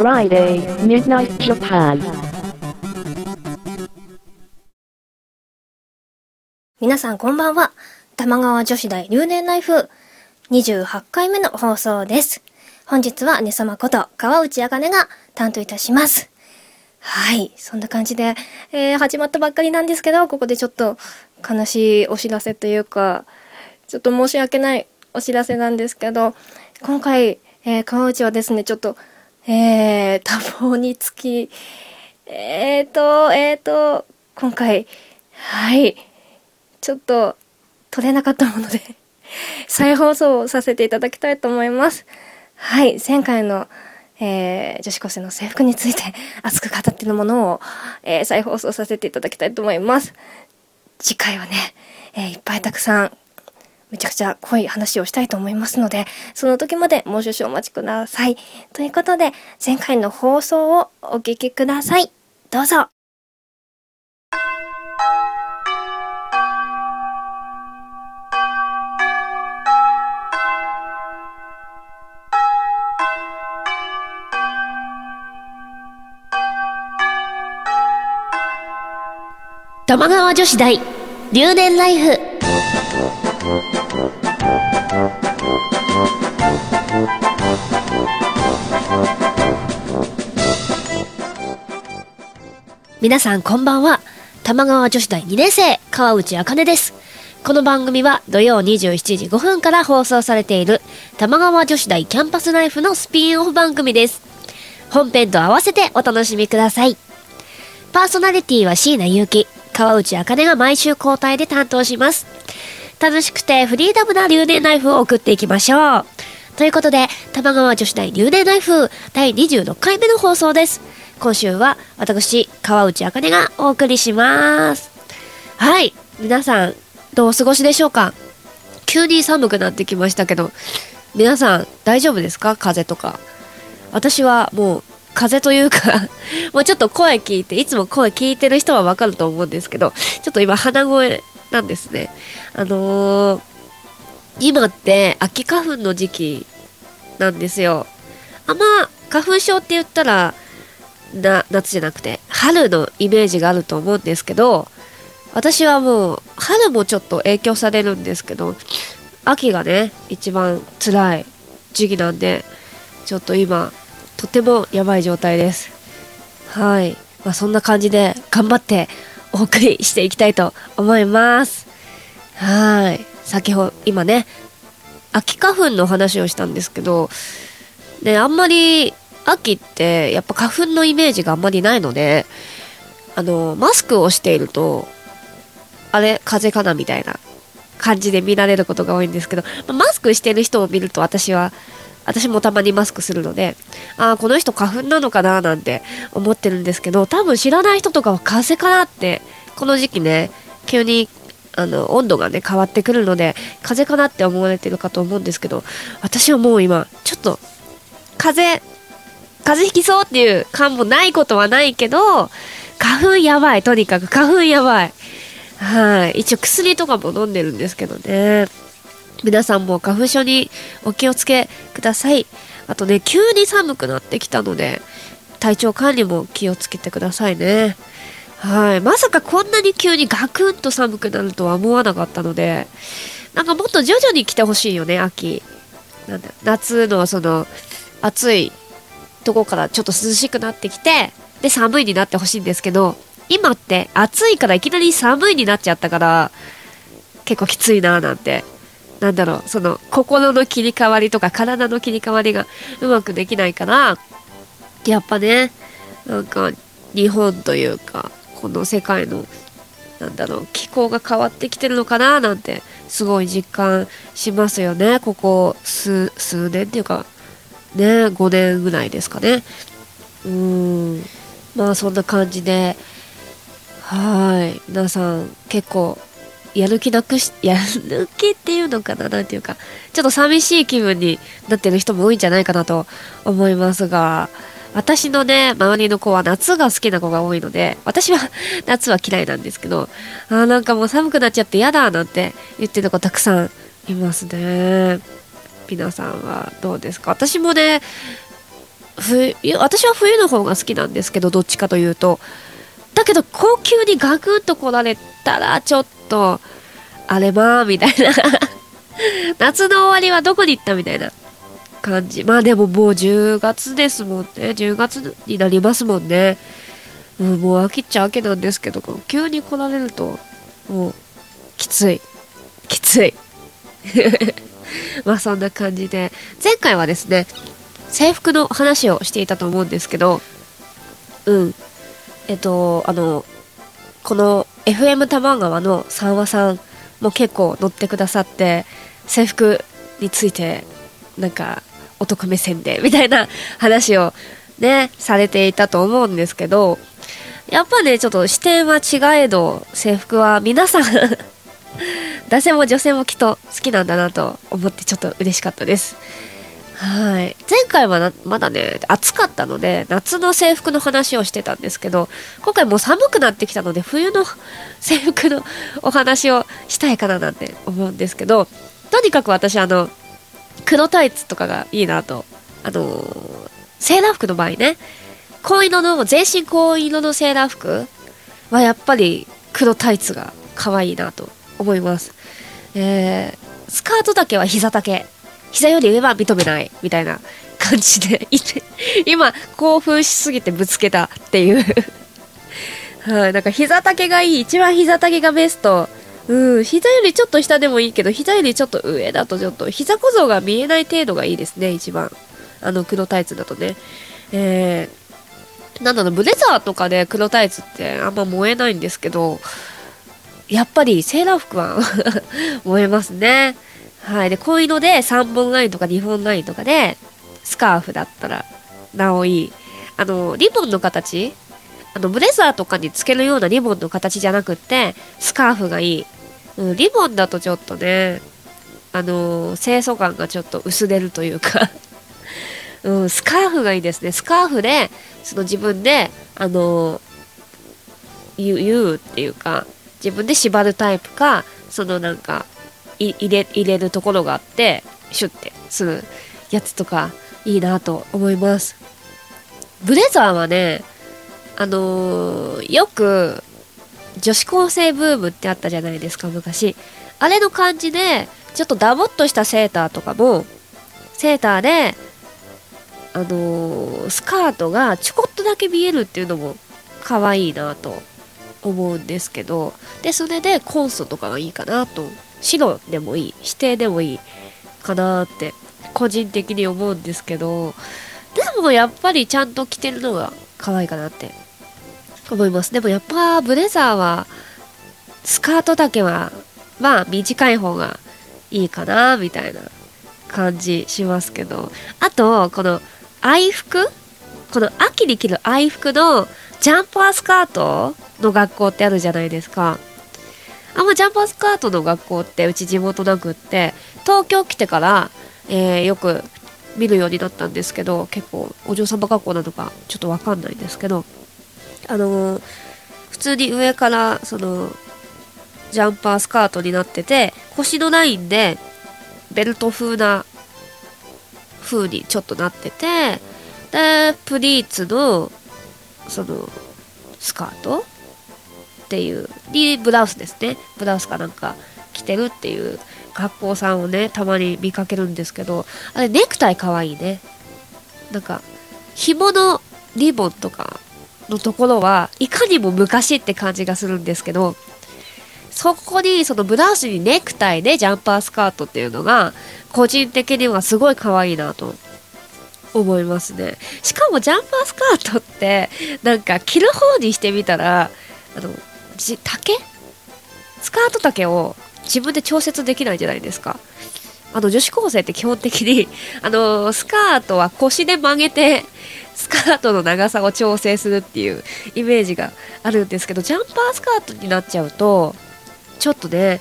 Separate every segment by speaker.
Speaker 1: Friday, Midnight Japan.
Speaker 2: 皆さんこんばんは。玉川女子大留年ライフ28回目の放送です。本日はねさまこと川内あかねが担当いたします。はい。そんな感じで、えー始まったばっかりなんですけど、ここでちょっと悲しいお知らせというか、ちょっと申し訳ないお知らせなんですけど、今回、えー川内はですね、ちょっと、えー、多忙につき、えーと、えーと、今回、はい、ちょっと撮れなかったもので、再放送をさせていただきたいと思います。はい、前回の、えー女子高生の制服について 熱く語っているものを、えー再放送させていただきたいと思います。次回はね、えーいっぱいたくさん、めちゃくちゃ濃い話をしたいと思いますので、その時までもう少々お待ちください。ということで、前回の放送をお聞きください。どうぞ。
Speaker 3: 玉川女子大留年ライフ皆さんこんばんは玉川女子大2年生川内あかねですこの番組は土曜27時5分から放送されている玉川女子大キャンパスライフのスピンオフ番組です本編と合わせてお楽しみくださいパーソナリティは椎名祐希、川内あかねが毎週交代で担当します。楽しくてフリーダムな留年ライフを送っていきましょう。ということで、玉川女子大留年ライフ第26回目の放送です。今週は私、川内あかねがお送りします。はい、皆さん、どうお過ごしでしょうか？急に寒くなってきましたけど、皆さん大丈夫ですか？風邪とか。私はもう風邪というか もうちょっと声聞いていつも声聞いてる人はわかると思うんですけどちょっと今鼻声なんですねあのー今って秋花粉の時期なんですよあんま花粉症って言ったらな夏じゃなくて春のイメージがあると思うんですけど私はもう春もちょっと影響されるんですけど秋がね一番辛い時期なんでちょっと今とてもやばい状態です。はい、まあ、そんな感じで頑張ってお送りしていきたいと思います。はい。先ほど今ね秋花粉の話をしたんですけどねあんまり秋ってやっぱ花粉のイメージがあんまりないのであのマスクをしているとあれ風邪かなみたいな感じで見られることが多いんですけど、マスクしてる人を見ると私は私もたまにマスクするのでああこの人花粉なのかななんて思ってるんですけど多分知らない人とかは風邪かなってこの時期ね急にあの温度がね変わってくるので風邪かなって思われてるかと思うんですけど私はもう今ちょっと風邪風邪ひきそうっていう感もないことはないけど花粉やばい。とにかく花粉やばい。はい。一応薬とかも飲んでるんですけどね。皆さんも花粉症にお気をつけください。あとね急に寒くなってきたので体調管理も気をつけてくださいね。はい。まさかこんなに急にガクンと寒くなるとは思わなかったのでなんかもっと徐々に来てほしいよね秋。なんだ夏のその暑いとこからちょっと涼しくなってきてで寒いになってほしいんですけど今って暑いからいきなり寒いになっちゃったから結構きついなーなんて。なんだろうその心の切り替わりとか体の切り替わりがうまくできないからやっぱねなんか日本というかこの世界のなんだろう気候が変わってきてるのかななんてすごい実感しますよね。ここ数数年っていうかね5年ぐらいですかね。うん。まあそんな感じではい。皆さん結構やる気なくし やる気っていうのかななんていうか。ちょっと寂しい気分になってる人も多いんじゃないかなと思いますが。私のね周りの子は夏が好きな子が多いので私は 夏は嫌いなんですけどあーなんかもう寒くなっちゃって嫌だなんて言ってる子たくさんいますね。皆さんはどうですか？私もね冬私は冬の方が好きなんですけどどっちかというと。だけど高級にガクンと来られたらちょっとあれまあみたいな。夏の終わりはどこに行ったみたいな。感じ。まあでももう10月ですもんね。10月になりますもんね、うん、もう飽きっちゃ飽きなんですけど急に来られるともうきつい。きつい。まあそんな感じで。前回はですね制服の話をしていたと思うんですけどうん。えっとあのこの FM 玉川の三話さんも結構乗ってくださって制服についてなんか男目線でみたいな話をねされていたと思うんですけどやっぱねちょっと視点は違えど制服は皆さん 男性も女性もきっと好きなんだなと思ってちょっと嬉しかったです。はい。前回はまだね暑かったので夏の制服の話をしてたんですけど今回もう寒くなってきたので冬の制服のお話をしたいかななんて思うんですけどとにかく私あの黒タイツとかがいいなとあのー、セーラー服の場合ね紺色の全身紺色のセーラー服はやっぱり黒タイツが可愛いなと思います、えー、スカートだけは膝丈。膝より上は認めないみたいな感じで。い て今興奮しすぎてぶつけたっていう。はい、なんか膝丈がいい。一番膝丈がベスト。うん。膝よりちょっと下でもいいけど膝よりちょっと上だとちょっと膝小僧が見えない程度がいいですね。一番。あの黒タイツだとね。えー、なんだろう。ブレザーとかで黒タイツってあんま燃えないんですけどやっぱりセーラー服は 燃えますねはい。で、こういうので3本ラインとか2本ラインとかで、スカーフだったら、なおいい。あの、リボンの形あの、ブレザーとかにつけるようなリボンの形じゃなくって、スカーフがいい。うん、リボンだとちょっとね、あの清楚感がちょっと薄れるというか うん、スカーフがいいですね。スカーフで、その自分で、あの、言うっていうか、自分で縛るタイプか、そのなんか、入れ入れるところがあってシュッてするやつとかいいなと思います。ブレザーはねあのー、よく女子高生ブームってあったじゃないですか昔。あれの感じでちょっとダボっとしたセーターとかもセーターであのー、スカートがちょこっとだけ見えるっていうのも可愛いなと思うんですけどでそれでコンソとかがいいかなと。白でもいい指定でもいいかなって個人的に思うんですけどでもやっぱりちゃんと着てるのが可愛いかなって思います。でもやっぱブレザーはスカートだけはまあ短い方がいいかなみたいな感じしますけど。あとこの愛服この秋に着る愛服のジャンパースカートの学校ってあるじゃないですか。あんまジャンパースカートの学校ってうち地元なくって東京来てから、えー、よく見るようになったんですけど結構お嬢様学校なのかちょっとわかんないんですけどあのー、普通に上からそのジャンパースカートになってて腰のラインでベルト風な風にちょっとなっててでプリーツのそのスカート？っていう。にブラウスですね。ブラウスかなんか着てるっていう。学校さんをねたまに見かけるんですけど。あれネクタイかわいいね。なんか紐のリボンとかのところはいかにも昔って感じがするんですけどそこにそのブラウスにネクタイでジャンパースカートっていうのが個人的にはすごい可愛いなと思思いますねしかもジャンパースカートってなんか着る方にしてみたらあのじ丈？スカート丈を自分で調節できないじゃないですか。あの女子高生って基本的に あのスカートは腰で曲げてスカートの長さを調整するっていうイメージがあるんですけどジャンパースカートになっちゃうとちょっとね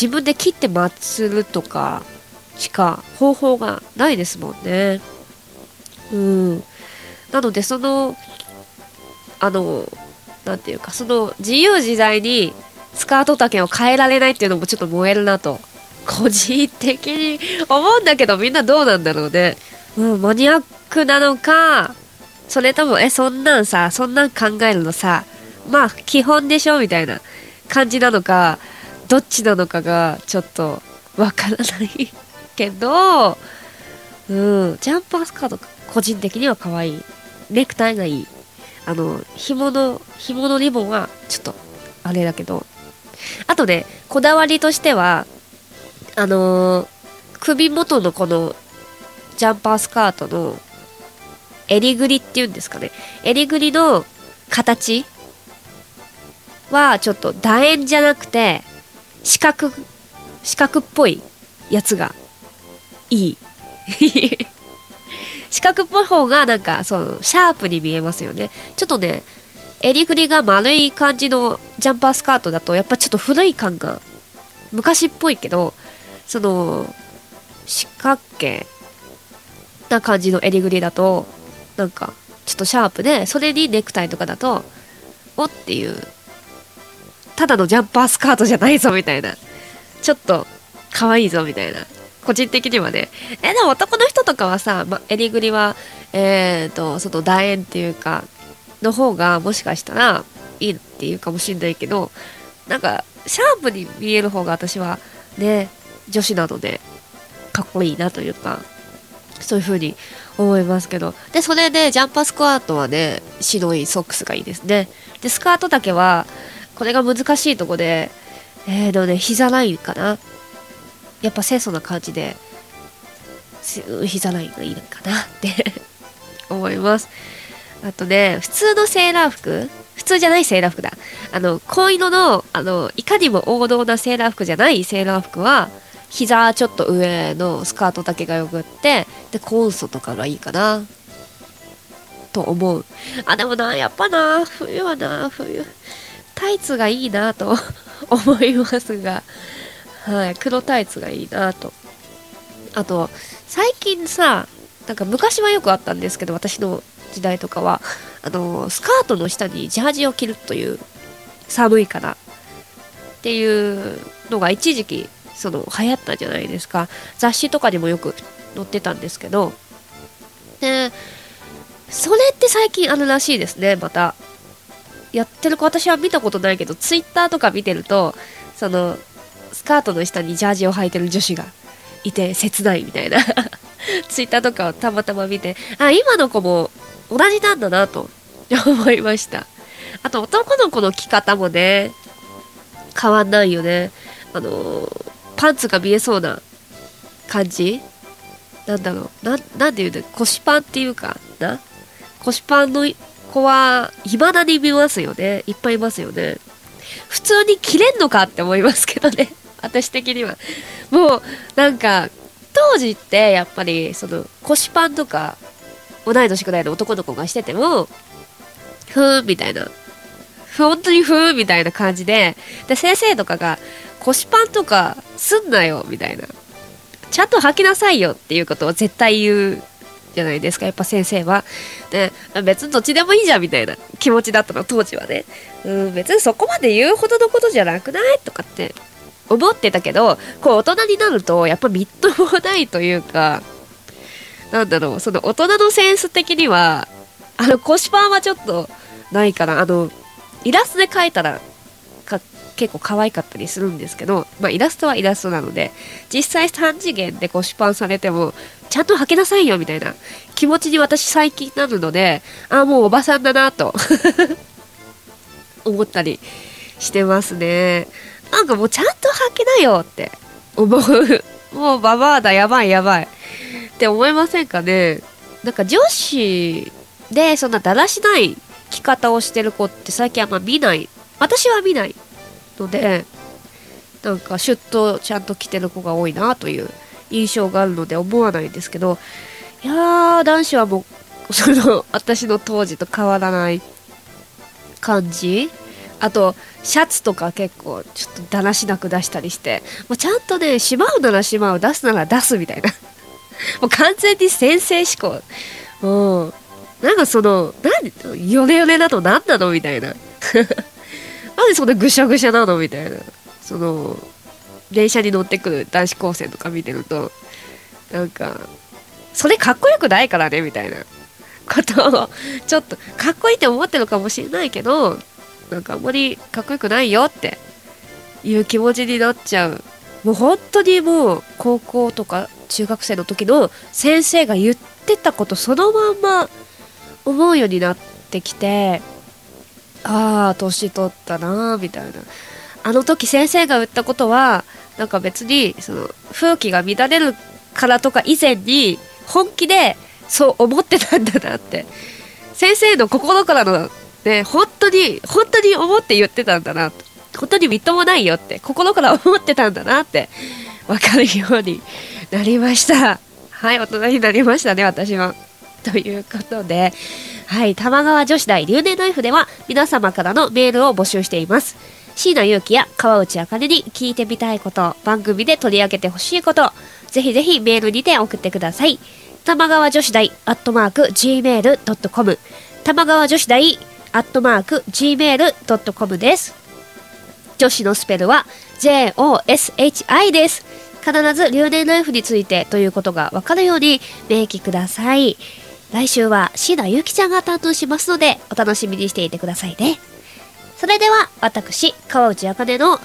Speaker 3: 自分で切ってまつるとかしか方法がないですもんね。うん。なのでそのあのなんていうかその自由自在にスカート丈を変えられないっていうのもちょっと燃えるなと個人的に思うんだけどみんなどうなんだろうね、うん、マニアックなのか、それとも、え、そんなんさ、そんなん考えるのさ、まあ、基本でしょみたいな感じなのか、どっちなのかが、ちょっと、わからないけど、うん、ジャンパースカートか、個人的には可愛い。ネクタイがいい。あの、紐の、紐のリボンは、ちょっと、あれだけど。あとね、こだわりとしては、あのー首元のこの、ジャンパースカートの、襟ぐりっていうんですかね。襟ぐりの形は、ちょっと楕円じゃなくて、四角、四角っぽいやつが、いい。四角っぽい方がなんかそうシャープに見えますよね。ちょっとね襟ぐりが丸い感じのジャンパースカートだとやっぱちょっと古い感が昔っぽいけどその四角形な感じの襟ぐりだとなんかちょっとシャープでそれにネクタイとかだとおっていうただのジャンパースカートじゃないぞみたいな。ちょっと可愛いぞみたいな。個人的にはね。えでも男の人とかはさ、ま、襟ぐりはえー、とその楕円っていうかの方がもしかしたらいいっていうかもしんないけどなんかシャープに見える方が私はね女子なのでかっこいいなというかそういう風に思いますけど。でそれでジャンパースクワートはね白いソックスがいいですね。でスカート丈はこれが難しいとこでえーとね膝ラインかな。やっぱ清楚な感じで、膝ラインがいいのかなって 思います。あとね、普通のセーラー服普通じゃないセーラー服だ。あの、紺色の、あの、いかにも王道なセーラー服じゃないセーラー服は、膝ちょっと上のスカート丈がよくって、で、コンソとかがいいかな。と思う。あ、でもな、やっぱな、冬はな、冬、タイツがいいなと思いますが、はい、黒タイツがいいなと。あと、最近さ、なんか昔はよくあったんですけど、私の時代とかは、あの、スカートの下にジャージを着るという、寒いからっていうのが一時期、その、流行ったじゃないですか。雑誌とかにもよく載ってたんですけど、で、それって最近あるらしいですね、また。やってる子、私は見たことないけど、ツイッターとか見てると、その、スカートの下にジャージを履いてる女子がいて切ないみたいな。ツイッターとかをたまたま見てあ今の子も同じなんだなと思いました。あと男の子の着方もね変わんないよね。あのパンツが見えそうな感じ？なんだろう。ななんていうの腰パンっていうかな？腰パンの子は未だに見ますよね。いっぱいいますよね。普通に着れんのかって思いますけどね。私的には。もうなんか当時ってやっぱりその腰パンとか同い年くらいの男の子がしててもふーんみたいな。本当にふーんみたいな感じで。で先生とかが腰パンとかすんなよみたいな。ちゃんと履きなさいよっていうことを絶対言うじゃないですか。やっぱ先生は。で別にどっちでもいいじゃんみたいな気持ちだったの当時はね。うん別にそこまで言うほどのことじゃなくない？とかって。思ってたけどこう大人になるとやっぱみっともないというかなんだろう。その大人のセンス的にはあの腰パンはちょっとないかな。あのイラストで描いたら結構可愛かったりするんですけど、まあ、イラストはイラストなので実際3次元で腰パンされてもちゃんと履けなさいよみたいな気持ちに私最近なるのでああもうおばさんだなと 思ったりしてますね。なんかもうちゃんと履けなよって思う。もうババアだやばいやばい。って思いませんかね。なんか女子でそんなだらしない着方をしてる子って最近あんま見ない。私は見ない。のでなんかシュッとちゃんと着てる子が多いなという印象があるので思わないんですけどいやー男子はもう その私の当時と変わらない感じ。あとシャツとか結構ちょっとだらしなく出したりしてもうちゃんとねしまうならしまう出すなら出すみたいな。もう完全に先生思考うん。なんかその何ヨレヨレだと何なのみたいな。なんでそんなぐしゃぐしゃなのみたいな。その電車に乗ってくる男子高生とか見てるとなんかそれかっこよくないからねみたいな。ことをちょっとかっこいいって思ってるかもしれないけどなんかあんまりかっこよくないよっていう気持ちになっちゃう。もう本当にもう高校とか中学生の時の先生が言ってたことそのまんま思うようになってきてああ年取ったなーみたいな。あの時先生が言ったことはなんか別にその風紀が乱れるからとか以前に本気でそう思ってたんだなって。先生の心からのね本当に本当に思って言ってたんだな本当にみっともないよって。心から思ってたんだなって。分かるようになりました。はい大人になりましたね私は。ということではい玉川女子大留年ナイフでは皆様からのメールを募集しています。椎名祐希や川内あかねに聞いてみたいこと番組で取り上げてほしいことぜひぜひメールにて送ってください。玉川女子大アットマーク gmail.com 玉川女子大アットマーク gmail.com です。女子のスペルは JOSHI です。必ず留年ライフについてということがわかるように明記ください。来週は椎名ゆきちゃんが担当しますのでお楽しみにしていてくださいね。それでは私川内茜の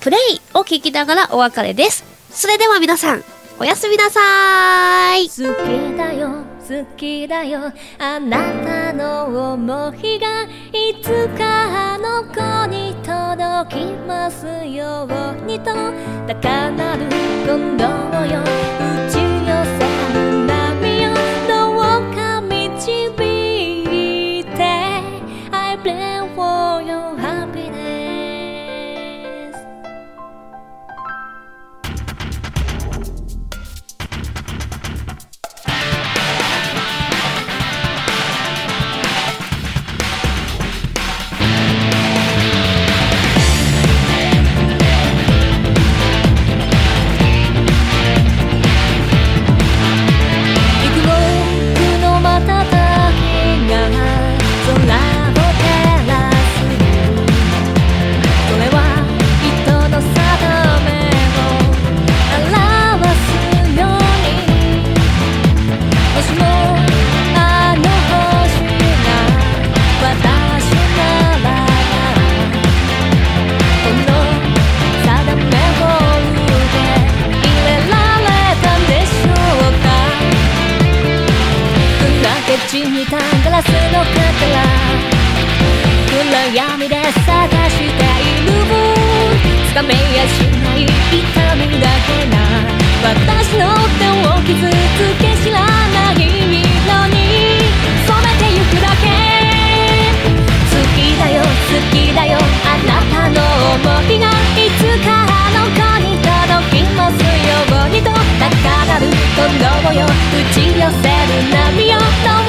Speaker 3: プレイを聞きながらお別れです。それでは皆さんおやすみなさーい。
Speaker 4: 好きだよ好きだよ。あなたの思いがいつかあの子に届きますようにと。高鳴る今度よ。想いがいつかあの子に届きますようにと高鳴る鼓動よ打ち寄せる波よ